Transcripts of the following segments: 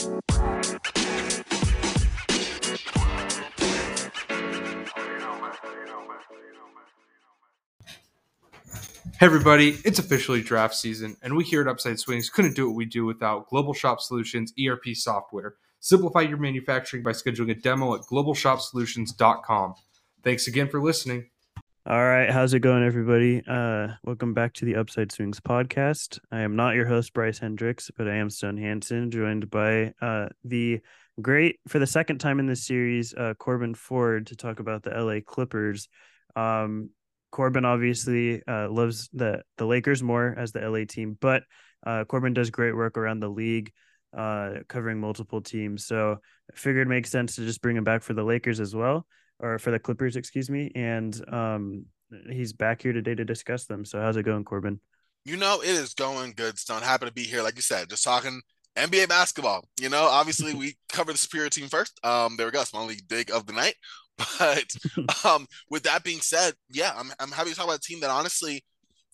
Hey everybody, it's officially draft season, and we here at Upside Swings couldn't do what we do without Global Shop Solutions ERP software. Simplify your manufacturing by scheduling a demo at globalshopsolutions.com. Thanks again for listening. All right, how's it going, everybody? Uh, welcome back to the Upside Swings podcast. I am not your host, Bryce Hendricks, but I am Stone Hansen, joined by uh, the great, for the second time in this series, uh, Corban Ford to talk about the LA Clippers. Um, Corban obviously uh, loves the the Lakers more as the LA team, but uh, Corban does great work around the league, uh, covering multiple teams. So I figured it makes sense to just bring him back for the Lakers as well, or for the Clippers, excuse me. And um, he's back here today to discuss them. So how's it going, Corban? You know, it is going good, Stone. Happy to be here. Like you said, just talking NBA basketball. You know, obviously we cover the Superior team first. Um, there we go. Small league dig of the night. But um, with that being said, yeah, I'm I'm happy to talk about a team that honestly,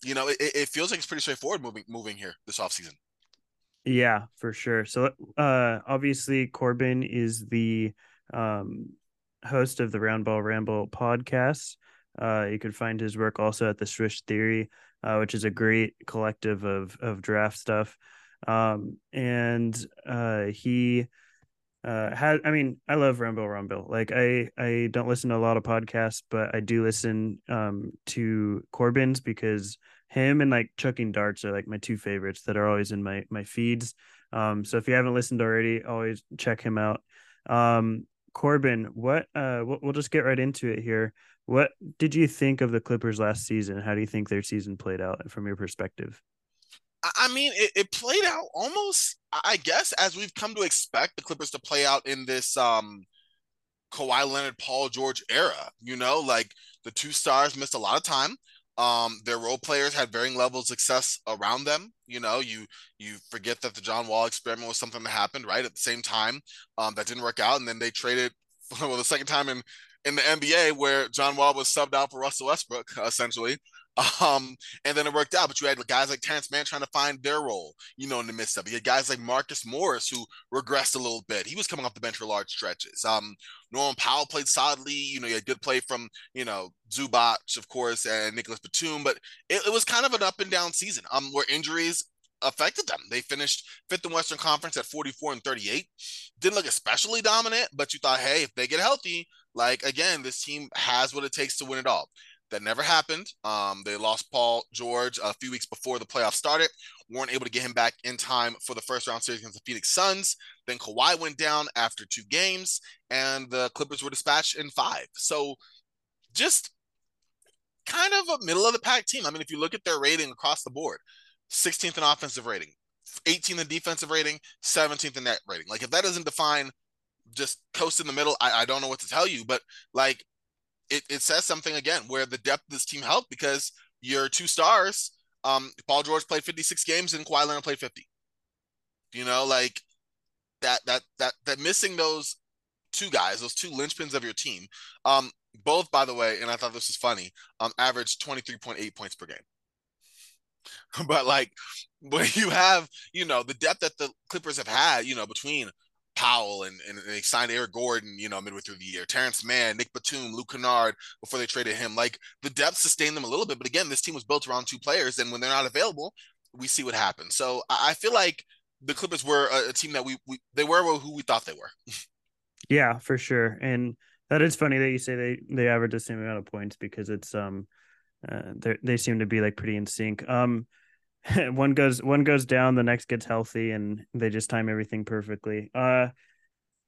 you know, it, it feels like it's pretty straightforward moving moving here this offseason. Yeah, for sure. So uh obviously Corban is the um host of the Roundball Ramble podcast. Uh you can find his work also at the Swish Theory, uh, which is a great collective of of draft stuff. Um and uh he uh has i mean i love rumble rumble like i i don't listen to a lot of podcasts but i do listen um to corban's because him and like chucking darts are like my two favorites that are always in my my feeds um so if you haven't listened already always check him out um corban what uh we'll, we'll just get right into it here what did you think of the clippers last season how do you think their season played out from your perspective I mean, it, it, played out almost, I guess, as we've come to expect the Clippers to play out in this um Kawhi Leonard, Paul George era. You know, like the two stars missed a lot of time. Um, their role players had varying levels of success around them. You know, you you forget that the John Wall experiment was something that happened right at the same time. Um, that didn't work out, and then they traded well the second time in in the NBA where John Wall was subbed out for Russell Westbrook, essentially. Um, and then it worked out. But you had guys like Terance Mann trying to find their role, you know, in the midst of it. You had guys like Marcus Morris who regressed a little bit. He was coming off the bench for large stretches. Um, Norman Powell played solidly. You know, you had good play from, you know, Zubac, of course, and Nicolas Batum. But it, it was kind of an up and down season um, where injuries affected them. They finished fifth in Western Conference at 44 and 38. Didn't look especially dominant, but you thought, hey, if they get healthy, like again, this team has what it takes to win it all. That never happened. Um, they lost Paul George a few weeks before the playoffs started. weren't able to get him back in time for the first round series against the Phoenix Suns. Then Kawhi went down after two games, and the Clippers were dispatched in five. So just kind of a middle of the pack team. I mean, if you look at their rating across the board, 16th in offensive rating, 18th in defensive rating, 17th in net rating. Like if that doesn't define just coast in the middle, I, I don't know what to tell you. But like it, it says something again where the depth of this team helped because your two stars, um, Paul George played 56 games and Kawhi Leonard played 50. You know, like that that that that missing those two guys, those two linchpins of your team, um, both by the way, and I thought this was funny, um, averaged 23.8 points per game. but like when you have, you know, the depth that the Clippers have had, you know, between Powell and, and, they signed Eric Gordon, you know, midway through the year. Terance Mann, Nick Batum, Luke Kennard before they traded him. Like the depth sustained them a little bit, but again, this team was built around two players, and when they're not available, we see what happens. So I, feel like the Clippers were a, a team that we, we they were who we thought they were. yeah, for sure, and that is funny that you say they they average the same amount of points because it's um uh, they seem to be like pretty in sync. Um, one goes one goes down, the next gets healthy, and they just time everything perfectly. Uh,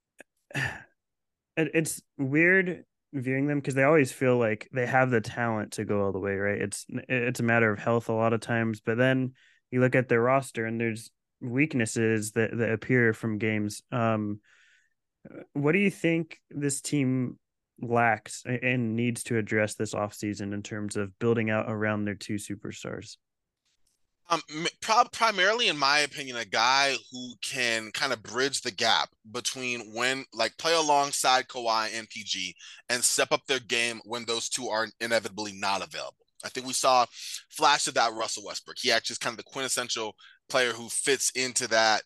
it, it's weird viewing them because they always feel like they have the talent to go all the way, right? It's it's a matter of health a lot of times, but then you look at their roster and there's weaknesses that that appear from games. Um, what do you think this team lacks and needs to address this offseason in terms of building out around their two superstars? Um, pro- primarily, in my opinion, a guy who can kind of bridge the gap between when, like, play alongside Kawhi and PG and step up their game when those two are inevitably not available. I think we saw flash of that Russell Westbrook. He actually is kind of the quintessential player who fits into that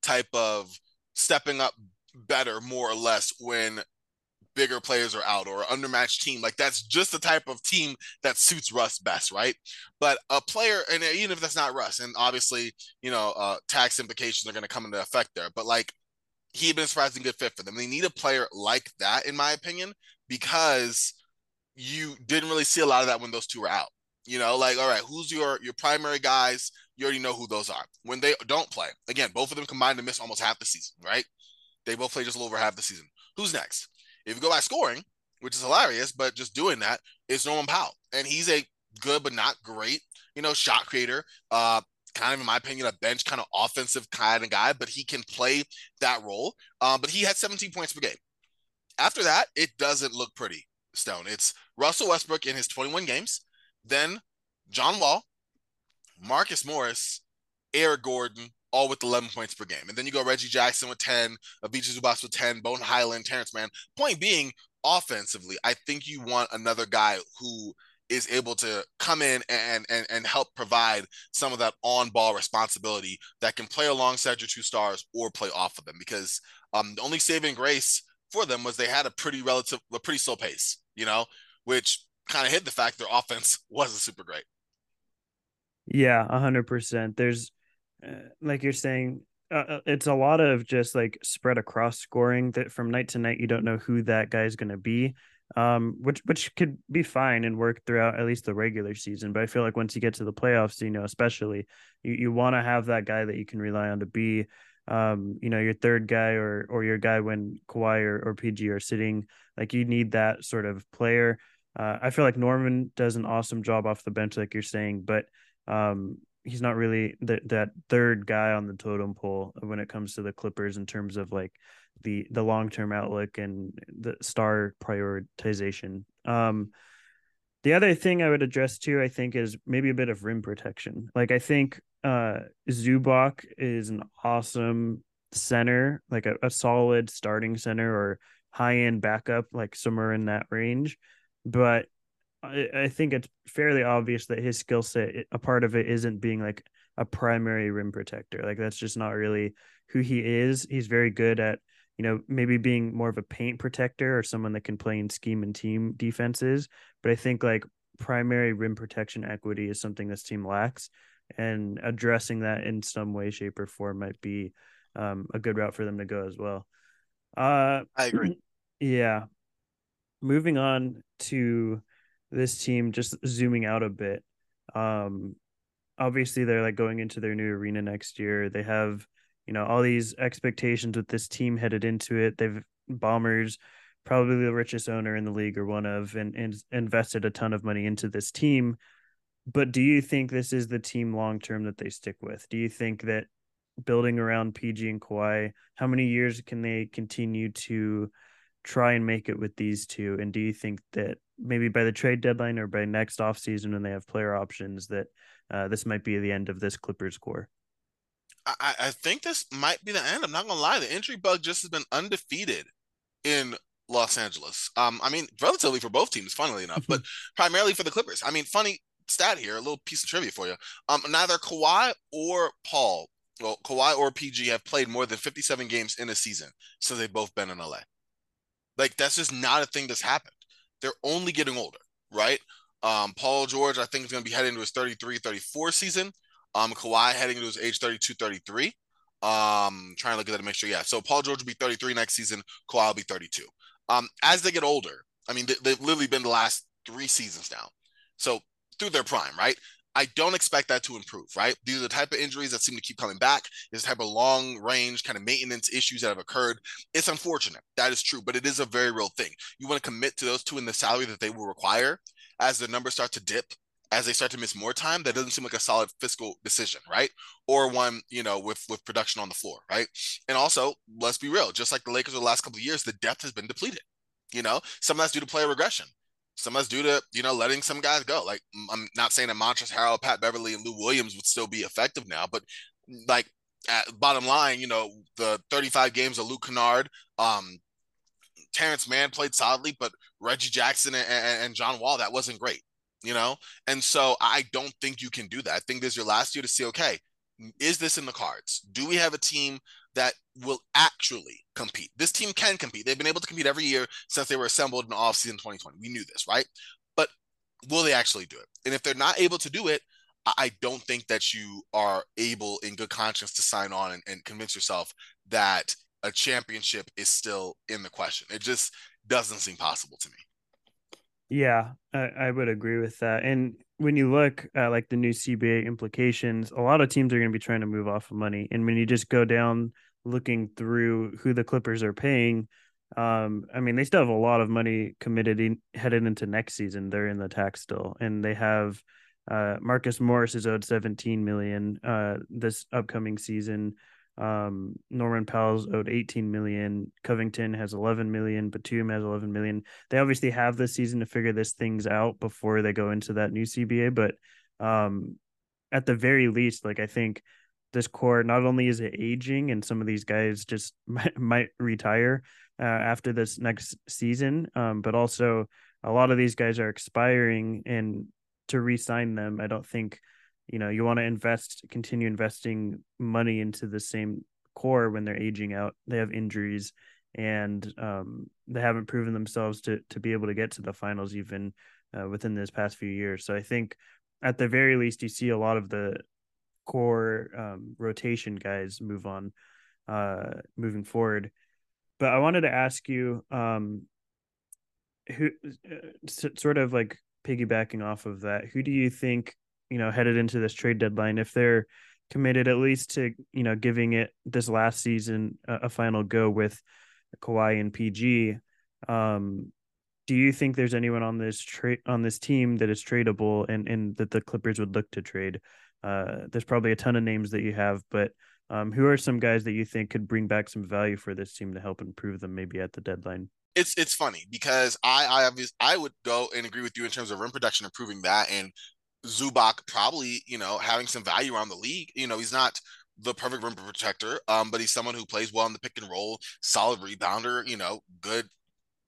type of stepping up better, more or less, when bigger players are out or an undermatched team. Like that's just the type of team that suits Russ best, right? But a player, and even if that's not Russ, and obviously, you know, uh, tax implications are going to come into effect there, but like he'd been a surprising good fit for them. They need a player like that, in my opinion, because you didn't really see a lot of that when those two were out. You know, like, all right, who's your your primary guys? You already know who those are. When they don't play, again, both of them combined to miss almost half the season, right? They both play just a little over half the season. Who's next? If you go by scoring, which is hilarious, but just doing that is Norman Powell. And he's a good but not great, you know, shot creator. Uh, kind of, in my opinion, a bench kind of offensive kind of guy, but he can play that role. Um, but he had 17 points per game. After that, it doesn't look pretty, Stone. It's Russell Westbrook in his 21 games, then John Wall, Marcus Morris, Eric Gordon, all with 11 points per game. And then you go Reggie Jackson with 10, Ivica Zubac with 10, Bone Hyland, Terance Mann. Point being, offensively, I think you want another guy who is able to come in and and and help provide some of that on-ball responsibility that can play alongside your two stars or play off of them because um the only saving grace for them was they had a pretty relative a pretty slow pace, you know, which kind of hid the fact their offense wasn't super great. Yeah, 100%. There's uh, like you're saying, uh, uh, it's a lot of just like spread across scoring that from night to night you don't know who that guy's going to be um which which could be fine and work throughout at least the regular season. But i feel like once you get to the playoffs you know especially you, you want to have that guy that you can rely on to be um you know your third guy or or your guy when Kawhi or, or PG are sitting. Like you need that sort of player. Uh, I feel like Norman does an awesome job off the bench like you're saying but um he's not really the, that third guy on the totem pole when it comes to the Clippers in terms of like the the long term outlook and the star prioritization. Um, the other thing I would address too, I think, is maybe a bit of rim protection. Like I think uh, Zubac is an awesome center, like a, a solid starting center or high end backup, like somewhere in that range. But I, I think it's fairly obvious that his skill set, a part of it isn't being like a primary rim protector. Like that's just not really who he is. He's very good at, you know, maybe being more of a paint protector or someone that can play in scheme and team defenses. But I think like primary rim protection equity is something this team lacks. And addressing that in some way, shape, or form might be um, a good route for them to go as well. Uh, I agree. Yeah. Moving on to this team just zooming out a bit. Um obviously they're like going into their new arena next year. They have you know all these expectations with this team headed into it. They've Ballmer's probably the richest owner in the league or one of and, and invested a ton of money into this team. But do you think this is the team long term that they stick with? Do you think that building around pg and Kawhi, how many years can they continue to try and make it with these two? And do you think that maybe by the trade deadline or by next offseason when they have player options that uh, this might be the end of this Clippers core? I, I think this might be the end. I'm not gonna lie, the injury bug just has been undefeated in Los Angeles. Um, I mean, relatively for both teams, funnily enough, but primarily for the Clippers. I mean, funny stat here, a little piece of trivia for you. Um, neither Kawhi or Paul, well, Kawhi or PG have played more than 57 games in a season since they've both been in LA. Like that's just not a thing that's happened. They're only getting older, right? Um, Paul George, I think, is going to be heading to his 33, 34 season. Um, Kawhi heading to his age 32, 33. Um, trying to look at that to make sure. Yeah. So Paul George will be 33 next season. Kawhi will be 32. Um, as they get older, I mean, they, they've literally been the last three seasons now. So through their prime, right? I don't expect that to improve, right? These are the type of injuries that seem to keep coming back. This type of long range kind of maintenance issues that have occurred. It's unfortunate. That is true, but it is a very real thing. You want to commit to those two in the salary that they will require as the numbers start to dip, as they start to miss more time. That doesn't seem like a solid fiscal decision, right? Or one, you know, with with production on the floor, right? And also, let's be real, just like the Lakers over the last couple of years, the depth has been depleted. You know, some of that's due to player regression some of us due to you know letting some guys go. Like I'm not saying that Montrezl Harrell, Pat Beverley, and Lou Williams would still be effective now, but like at bottom line, you know the 35 games of Luke Kennard, um, Terance Mann played solidly, but Reggie Jackson and, and John Wall that wasn't great, you know. And so I don't think you can do that. I think this is your last year to see okay, is this in the cards? Do we have a team that will actually compete. This team can compete. They've been able to compete every year since they were assembled in the offseason 2020. We knew this, right? But will they actually do it? And if they're not able to do it, I don't think that you are able in good conscience to sign on and, and convince yourself that a championship is still in the question. It just doesn't seem possible to me. Yeah, I, I, would agree with that. And when you look at like the new CBA implications, a lot of teams are going to be trying to move off of money. And when you just go down looking through who the Clippers are paying, um, I mean, they still have a lot of money committed in, headed into next season. They're in the tax still, and they have uh, Marcus Morris is owed 17 million uh, this upcoming season. Um, Norman Powell's owed 18 million. Covington has 11 million. Batum has 11 million. They obviously have this season to figure this things out before they go into that new CBA. But um, at the very least, like I think this core not only is it aging and some of these guys just might, might retire uh, after this next season, um, but also a lot of these guys are expiring and to re-sign them, I don't think you know you want to invest continue investing money into the same core when they're aging out. They have injuries and um, they haven't proven themselves to to be able to get to the finals even uh, within this past few years. So i think at the very least you see a lot of the core um, rotation guys move on uh, moving forward but i wanted to ask you um, who uh, sort of like piggybacking off of that who do you think you know, headed into this trade deadline, if they're committed at least to, you know, giving it this last season a, a final go with Kawhi and PG, um, do you think there's anyone on this trade on this team that is tradable and and that the Clippers would look to trade? Uh, there's probably a ton of names that you have, but um, who are some guys that you think could bring back some value for this team to help improve them maybe at the deadline? It's it's funny because I I obviously I would go and agree with you in terms of rim production improving that and Zubac probably, you know, having some value around the league. You know, he's not the perfect rim protector, um, but he's someone who plays well in the pick and roll, solid rebounder, you know, good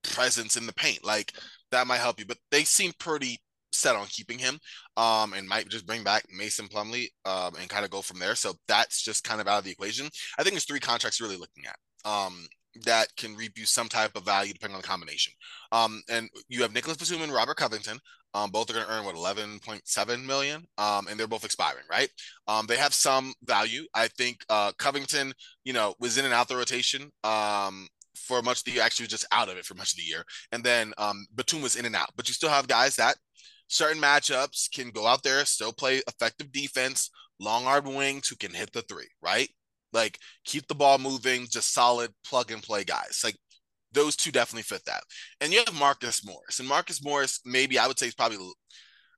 presence in the paint. Like that might help you. But they seem pretty set on keeping him, um, and might just bring back Mason Plumlee, um, and kind of go from there. So that's just kind of out of the equation. I think there's three contracts really looking at. Um, that can reap you some type of value depending on the combination. Um, and you have Nicolas Batum and Robert Covington. Um, both are going to earn what 11.7 million, um, and they're both expiring, right? Um, they have some value. I think uh, Covington, you know, was in and out the rotation um, for much of the year. Actually, was just out of it for much of the year, and then um, Batum was in and out. But you still have guys that certain matchups can go out there, still play effective defense, long arm wings who can hit the three, right? Like keep the ball moving, just solid plug and play guys. Like those two definitely fit that. And you have Marcus Morris. And Marcus Morris, maybe I would say is probably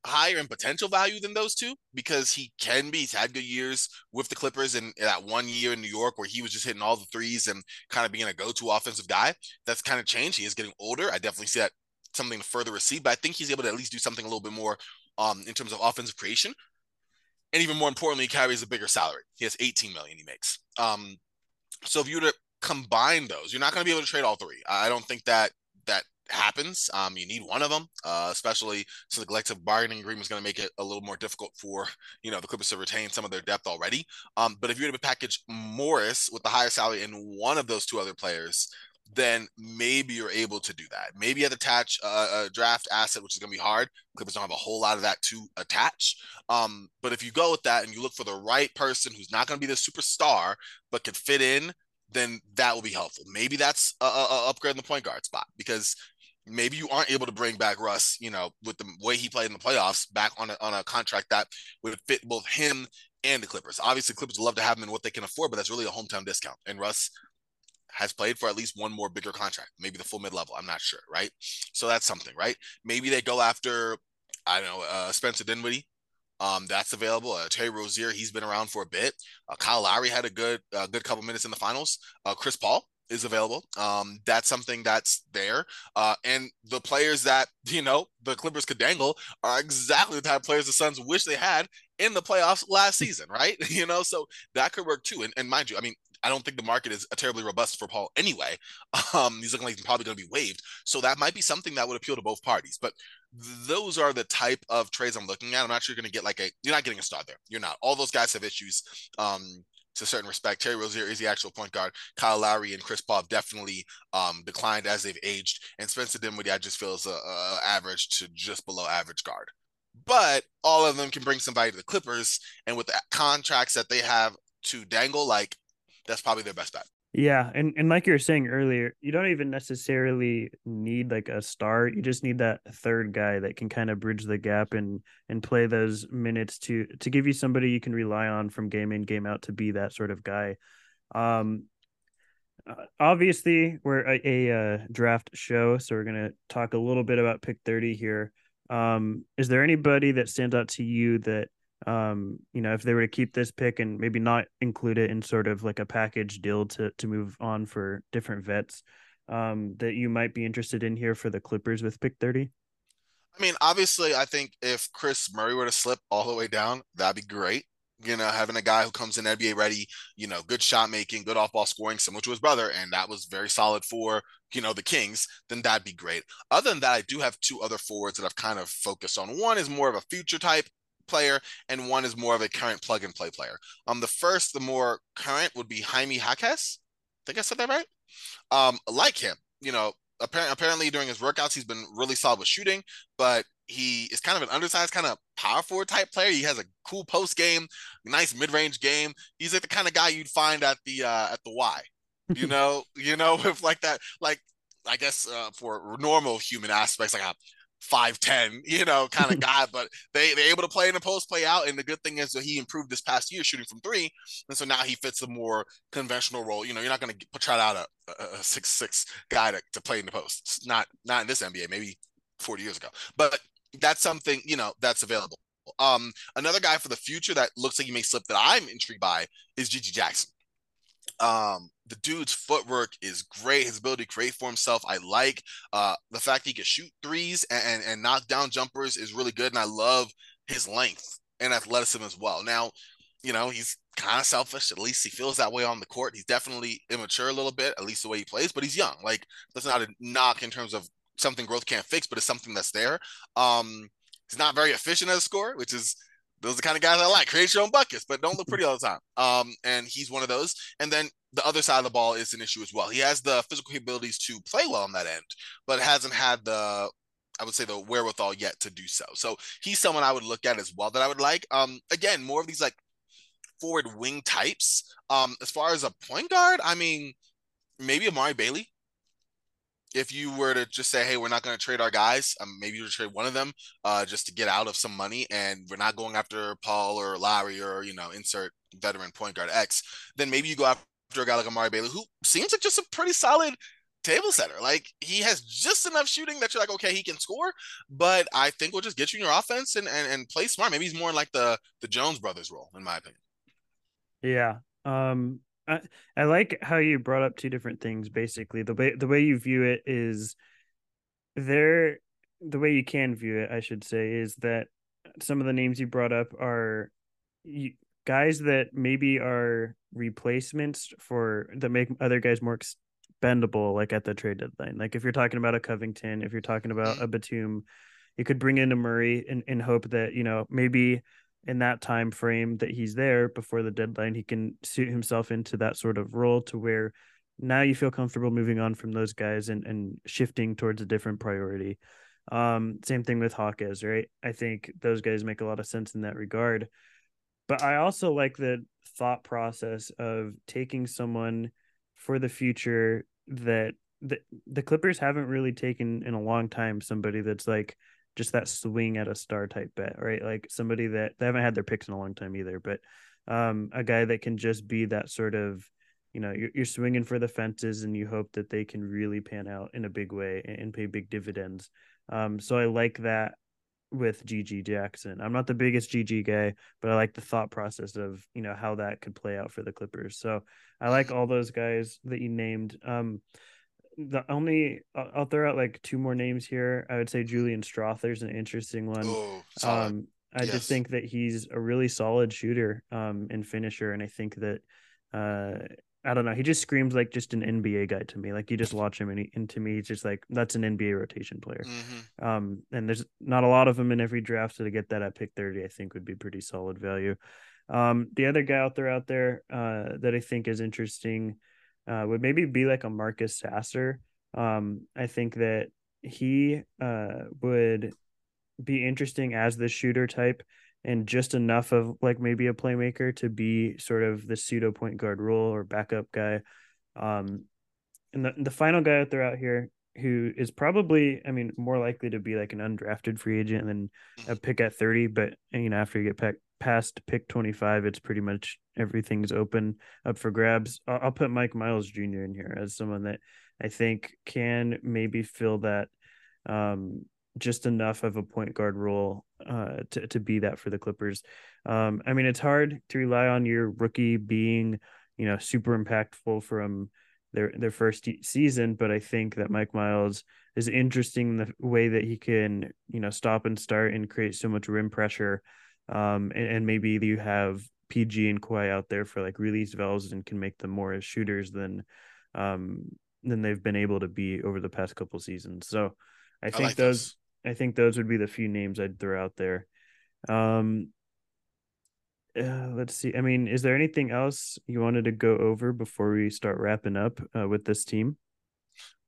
higher in potential value than those two because he can be. He's had good years with the Clippers and that one year in New York where he was just hitting all the threes and kind of being a go-to offensive guy. That's kind of changed. He is getting older. I definitely see that something to further receive, but I think he's able to at least do something a little bit more um, in terms of offensive creation. And even more importantly, he carries a bigger salary. He has 18 million he makes. Um, so if you were to combine those. You're not going to be able to trade all three. I don't think that that happens. Um, you need one of them, uh, especially since the collective bargaining agreement is going to make it a little more difficult for you know the Clippers to retain some of their depth already. Um, but if you're going to package Morris with the higher salary and one of those two other players, then maybe you're able to do that. Maybe at attach a, a draft asset, which is going to be hard. Clippers don't have a whole lot of that to attach. Um, but if you go with that and you look for the right person who's not going to be the superstar but can fit in then that will be helpful. Maybe that's a, a, upgrade in the point guard spot because maybe you aren't able to bring back Russ, you know, with the way he played in the playoffs back on a, on a contract that would fit both him and the Clippers. Obviously, Clippers love to have him in what they can afford, but that's really a hometown discount. And Russ has played for at least one more bigger contract, maybe the full mid level. I'm not sure, right? So that's something, right? Maybe they go after, I don't know, uh, Spencer Dinwiddie um, that's available. Uh, Terry Rozier, he's been around for a bit. Uh, Kyle Lowry had a good, uh, good couple minutes in the finals. Uh, Chris Paul is available. Um, that's something that's there. Uh, and the players that you know the Clippers could dangle are exactly the type of players the Suns wish they had in the playoffs last season, right? you know, so that could work too. And, and mind you, I mean, I don't think the market is terribly robust for Paul anyway. Um, he's looking like he's probably going to be waived, so that might be something that would appeal to both parties. But those are the type of trades I'm looking at. I'm not sure you're going to get like a. You're not getting a star there. You're not. All those guys have issues. Um, to a certain respect. Terry Rozier is the actual point guard. Kyle Lowry and Chris Paul definitely um, declined as they've aged, and Spencer Dinwiddie I just feel is a, a average to just below average guard. But all of them can bring somebody to the Clippers, and with the contracts that they have to dangle, like that's probably their best bet. Yeah, and and like you were saying earlier, you don't even necessarily need like a star. You just need that third guy that can kind of bridge the gap and and play those minutes to to give you somebody you can rely on from game in game out to be that sort of guy. Um, uh, obviously we're a, a, uh, draft show, so we're gonna talk a little bit about pick thirty here. Um, is there anybody that stands out to you that um you know if they were to keep this pick and maybe not include it in sort of like a package deal to to move on for different vets um that you might be interested in here for the clippers with pick 30 i mean obviously i think if kris murray were to slip all the way down that'd be great. You know having a guy who comes in nba ready you know good shot making good off ball scoring similar to his brother and that was very solid for you know the kings then that'd be great. Other than that i do have two other forwards that i've kind of focused on. One is more of a future type player, and one is more of a current plug and play player. Um, the first, the more current, would be Jaime Jaquez. I think I said that right. Um, like him, you know, apparently, apparently during his workouts, he's been really solid with shooting, but he is kind of an undersized, kind of power forward type player. He has a cool post game, nice mid range game. He's like the kind of guy you'd find at the uh, at the Y. You know, you know, with like that, like I guess uh, for normal human aspects, like a five ten, you know, kind of guy. But they they're able to play in the post, play out, and the good thing is that he improved this past year shooting from three, and so now he fits a more conventional role. You know, you're not going to try out a, a, six six guy to, to play in the post. It's not not in this NBA, maybe 40 years ago, but that's something you know that's available. Um, another guy for the future that looks like he may slip that I'm intrigued by is GG Jackson. Um, the dude's footwork is great. His ability to create for himself, I like. Uh, the fact he can shoot threes and, and, and knock down jumpers is really good. And I love his length and athleticism as well. Now, you know, he's kind of selfish. At least he feels that way on the court. He's definitely immature a little bit, at least the way he plays, but he's young. Like, that's not a knock in terms of something growth can't fix, but it's something that's there. Um, he's not very efficient as a scorer, which is those are the kind of guys I like. Create your own buckets, but don't look pretty all the time. Um, and he's one of those. And then the other side of the ball is an issue as well. He has the physical abilities to play well on that end, but hasn't had the I would say the wherewithal yet to do so. So he's someone I would look at as well that I would like. Um, again, more of these like forward wing types. Um, as far as a point guard, I mean, maybe Amari Bailey if you were to just say, hey, we're not going to trade our guys, um, maybe you trade one of them uh, just to get out of some money, and we're not going after Paul or Lowry or you know insert veteran point guard X, then maybe you go after a guy like Amari Bailey who seems like just a pretty solid table setter. Like he has just enough shooting that you're like, okay, he can score, but I think we'll just get you in your offense and and, and play smart. Maybe he's more like the the Jones brothers role, in my opinion. Yeah. Um, I, I like how you brought up two different things. Basically, the way the way you view it is there. The way you can view it, I should say, is that some of the names you brought up are you, guys that maybe are replacements for that make other guys more expendable, like at the trade deadline. Like if you're talking about a Covington, if you're talking about a Batum, you could bring in a Murray and, and hope that you know maybe in that time frame that he's there before the deadline, he can suit himself into that sort of role to where now you feel comfortable moving on from those guys and, and shifting towards a different priority. Um, same thing with Jaquez, right? I think those guys make a lot of sense in that regard. But I also like the thought process of taking someone for the future that the, the Clippers haven't really taken in a long time somebody that's like just that swing at a star type bet, right? Like somebody that they haven't had their picks in a long time either, but um, a guy that can just be that sort of, you know, you're, you're swinging for the fences and you hope that they can really pan out in a big way and, and pay big dividends. Um, so I like that with GG Jackson. I'm not the biggest GG guy, but I like the thought process of, you know, how that could play out for the Clippers. So I like all those guys that you named. Um, the only I'll throw out like two more names here. I would say Julian Strawther's an interesting one. Oh, um, I yes. just think that he's a really solid shooter um, and finisher, and I think that uh, I don't know. He just screams like just an NBA guy to me. Like you just watch him, and, he, and to me, he's just like that's an NBA rotation player. Mm-hmm. Um, and there's not a lot of them in every draft, so to get that at pick thirty, I think would be pretty solid value. Um, the other guy out there out there uh, that I think is interesting uh, would maybe be like a Marcus Sasser. Um, I think that he uh, would be interesting as the shooter type and just enough of like maybe a playmaker to be sort of the pseudo point guard role or backup guy. Um, and the, the final guy out there out here who is probably, I mean, more likely to be like an undrafted free agent than a pick at 30. But, you know, after you get pe- past pick 25, it's pretty much everything's open up for grabs. I'll, I'll put Mike Miles Jr. in here as someone that I think can maybe fill that um, just enough of a point guard role uh, to, to be that for the Clippers. Um, I mean, it's hard to rely on your rookie being, you know, super impactful from their their first season, but I think that Mike Miles is interesting in the way that he can, you know, stop and start and create so much rim pressure. Um, and, and maybe you have PG and Kawhi out there for like release valves and can make them more as shooters than um than they've been able to be over the past couple seasons. So I think I like those this. I think those would be the few names I'd throw out there. Um uh, let's see. I mean, is there anything else you wanted to go over before we start wrapping up uh, with this team?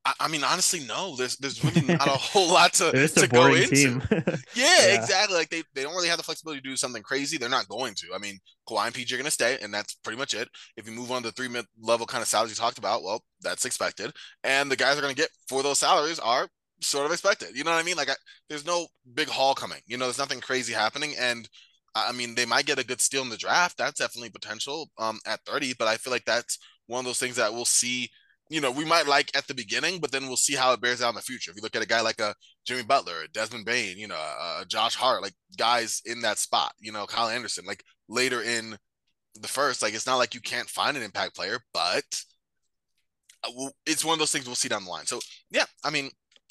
I, I, mean, honestly, no. There's there's really not a whole lot to, to go into. yeah, yeah, exactly. Like they, they don't really have the flexibility to do something crazy. They're not going to. I mean, Kawhi and PG are going to stay, and that's pretty much it. If you move on to the three mid level kind of salaries you talked about, well, that's expected. And the guys are going to get for those salaries are sort of expected. You know what I mean? Like, I, there's no big haul coming. You know, there's nothing crazy happening, and I mean, they might get a good steal in the draft. That's definitely potential um, at 30, but I feel like that's one of those things that we'll see. You know, we might like at the beginning, but then we'll see how it bears out in the future. If you look at a guy like a Jimmy Butler, Desmond Bane, you know, uh, Josh Hart, like guys in that spot, you know, Kyle Anderson, like later in the first, like it's not like you can't find an impact player, but uh, it's one of those things we'll see down the line. So yeah, I mean,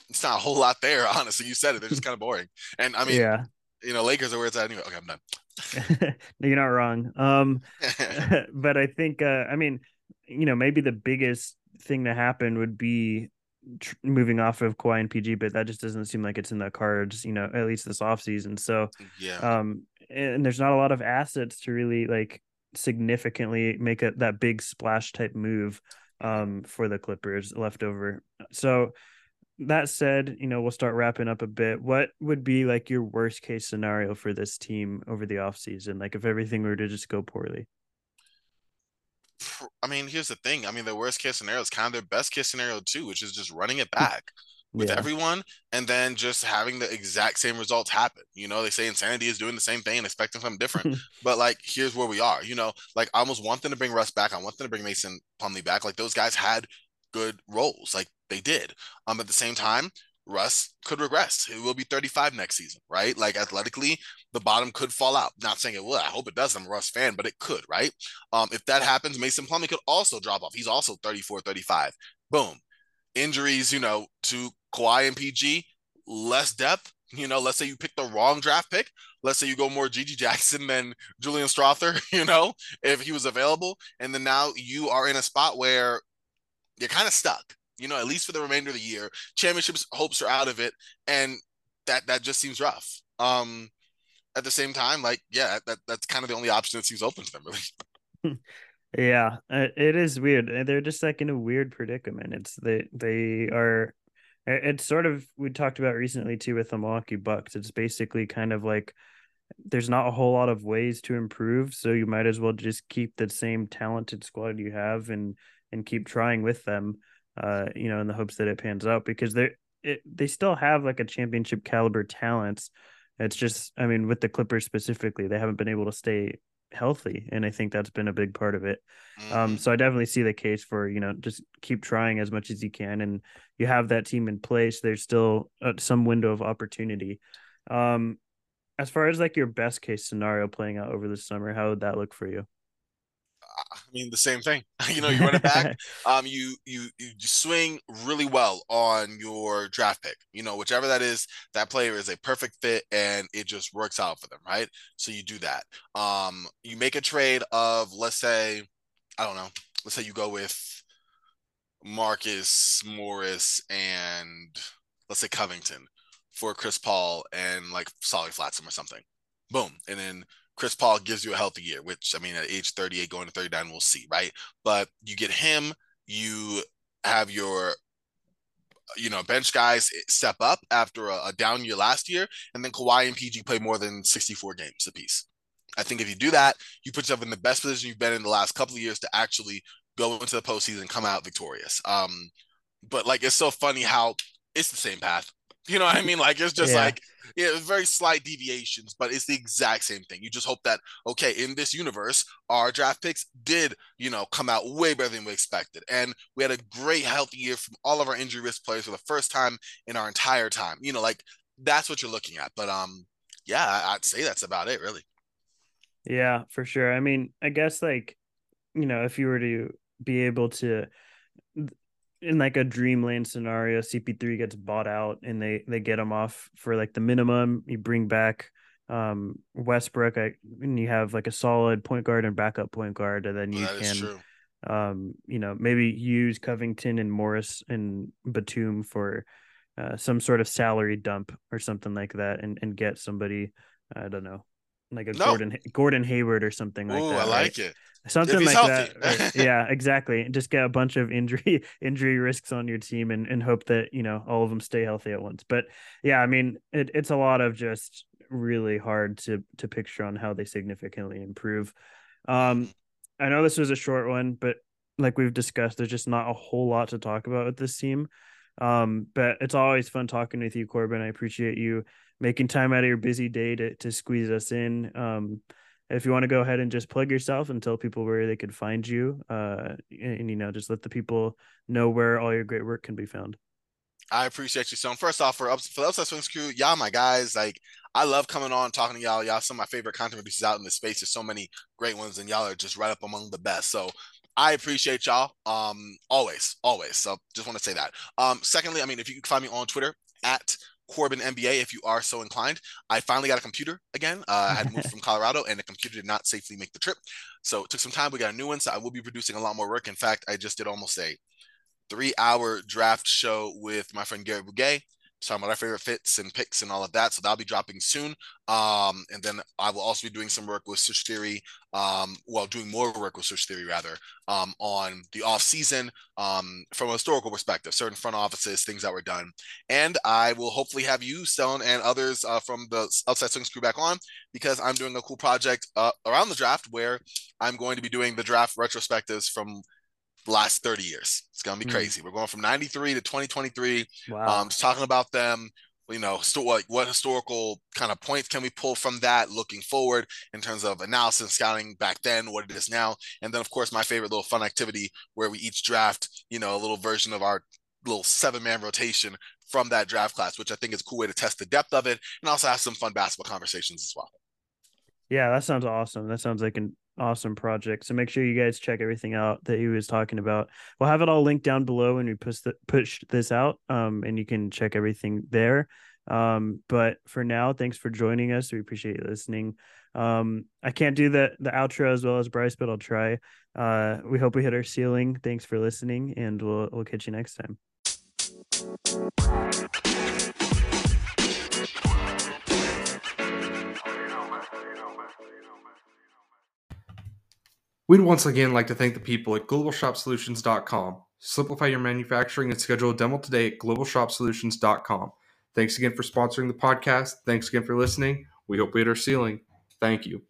it's not a whole lot there, honestly. You said it; they're just kind of boring. And I mean, yeah, you know, Lakers are where it's at anyway. Okay, I'm done. no, you're not wrong. Um, but I think, uh, I mean, you know, maybe the biggest thing to happen would be tr- moving off of Kawhi and PG, but that just doesn't seem like it's in the cards, you know, at least this offseason. So, yeah. Um, and there's not a lot of assets to really like significantly make a, that big splash type move um for the Clippers left over. So that said, you know, we'll start wrapping up a bit. What would be like your worst case scenario for this team over the offseason? Like if everything were to just go poorly? I mean, here's the thing. I mean, the worst case scenario is kind of their best case scenario too, which is just running it back with yeah. everyone and then just having the exact same results happen. You know, they say insanity is doing the same thing and expecting something different. but like, here's where we are. You know, like I almost want them to bring Russ back. I want them to bring Mason Plumlee back. Like those guys had good roles. Like they did. Um, at the same time, Russ could regress. He will be 35 next season, right? Like athletically, the bottom could fall out. Not saying it will. I hope it does. I'm a Russ fan, but it could, right? Um, if that happens, Mason Plumlee could also drop off. He's also 34, 35. Boom. Injuries, you know, to Kawhi and PG, less depth. You know, let's say you pick the wrong draft pick. Let's say you go more GG Jackson than Julian Strawther, you know, if he was available. And then now you are in a spot where you're kind of stuck, you know, at least for the remainder of the year. Championships hopes are out of it, and that that just seems rough. Um, at the same time, like yeah, that that's kind of the only option that seems open to them, really. yeah, uh, it is weird. They're just like in a weird predicament. It's they they are. It's sort of we talked about recently too with the Milwaukee Bucks. It's basically kind of like there's not a whole lot of ways to improve, so you might as well just keep the same talented squad you have and and keep trying with them, uh, you know, in the hopes that it pans out because they they still have like a championship caliber talents. It's just, I mean, with the Clippers specifically, they haven't been able to stay healthy, and I think that's been a big part of it. Um, mm-hmm. So I definitely see the case for you know just keep trying as much as you can, and you have that team in place. There's still uh, some window of opportunity. Um, as far as like your best case scenario playing out over the summer, how would that look for you? I mean, the same thing. you know, you run it back. um, you you you swing really well on your draft pick. You know, whichever that is, that player is a perfect fit, and it just works out for them, right? So you do that. Um, you make a trade of, let's say, I don't know, let's say you go with Marcus Morris and let's say Covington for Chris Paul and like Solly Flatsum or something. Boom, and then Chris Paul gives you a healthy year, which I mean, at age 38, going to 39, we'll see, right? But you get him, you have your you know, bench guys step up after a, a, down year last year, and then Kawhi and PG play more than 64 games apiece. I think if you do that, you put yourself in the best position you've been in the last couple of years to actually go into the postseason and come out victorious. Um, but like it's so funny how it's the same path. You know what I mean? Like it's just yeah. like yeah, very slight deviations, but it's the exact same thing. You just hope that okay, in this universe, our draft picks did, you know, come out way better than we expected. And we had a great healthy year from all of our injury risk players for the first time in our entire time. You know, like that's what you're looking at. But um yeah, I'd say that's about it really. Yeah, for sure. I mean, I guess like, you know, if you were to be able to in like a dreamland scenario, CP3 gets bought out and they they get him off for like the minimum. You bring back um Westbrook I, and you have like a solid point guard and backup point guard, and then you that can um you know maybe use Covington and Morris and Batum for uh, some sort of salary dump or something like that, and and get somebody I don't know like a no. Gordon Gordon Hayward or something like Ooh, that. I like right? it something like healthy. that yeah exactly just get a bunch of injury injury risks on your team and, and hope that you know all of them stay healthy at once but yeah i mean it, it's a lot of just really hard to to picture on how they significantly improve um i know this was a short one but like we've discussed there's just not a whole lot to talk about with this team um but it's always fun talking with you corban. I appreciate you making time out of your busy day to to squeeze us in. Um if you want to go ahead and just plug yourself and tell people where they could find you uh and, and, you know just let the people know where all your great work can be found. I appreciate you so first off for for the upside swings crew y'all my guys like i love coming on talking to y'all. Y'all some of my favorite content producers out in the space. There's so many great ones and y'all are just right up among the best. So I appreciate y'all. Um, always, always. So just want to say that. Um, secondly, I mean, if you can find me on Twitter at Corban NBA if you are so inclined. I finally got a computer again. Uh, I had moved from Colorado and the computer did not safely make the trip. So it took some time. We got a new one. So I will be producing a lot more work. In fact, I just did almost a three hour draft show with my friend Gary Bugay talking about our favorite fits and picks and all of that. So that'll be dropping soon. Um, and then I will also be doing some work with Swish Theory, um, well, doing more work with Swish Theory rather, um, on the off season um, from a historical perspective, certain front offices, things that were done. And I will hopefully have you, Stone, and others uh, from the Upside Swings crew back on because I'm doing a cool project uh, around the draft where I'm going to be doing the draft retrospectives from last 30 years. It's gonna be mm. crazy. We're going from 93 to 2023. Wow. Um, just talking about them, you know, sto- like what historical kind of points can we pull from that looking forward in terms of analysis, scouting back then, what it is now. And then of course my favorite little fun activity where we each draft, you know, a little version of our little seven man rotation from that draft class, which I think is a cool way to test the depth of it and also have some fun basketball conversations as well. Yeah, that sounds awesome. That sounds like an awesome project. So make sure you guys check everything out that he was talking about. We'll have it all linked down below when we push the, push this out, um, and you can check everything there. Um, but for now, thanks for joining us. We appreciate you listening. Um, I can't do the the outro as well as Bryce, but I'll try. Uh, we hope we hit our ceiling. Thanks for listening, and we'll we'll catch you next time. We'd once again like to thank the people at globalshopsolutions.com. Simplify your manufacturing and schedule a demo today at globalshopsolutions.com. Thanks again for sponsoring the podcast. Thanks again for listening. We hope we hit our ceiling. Thank you.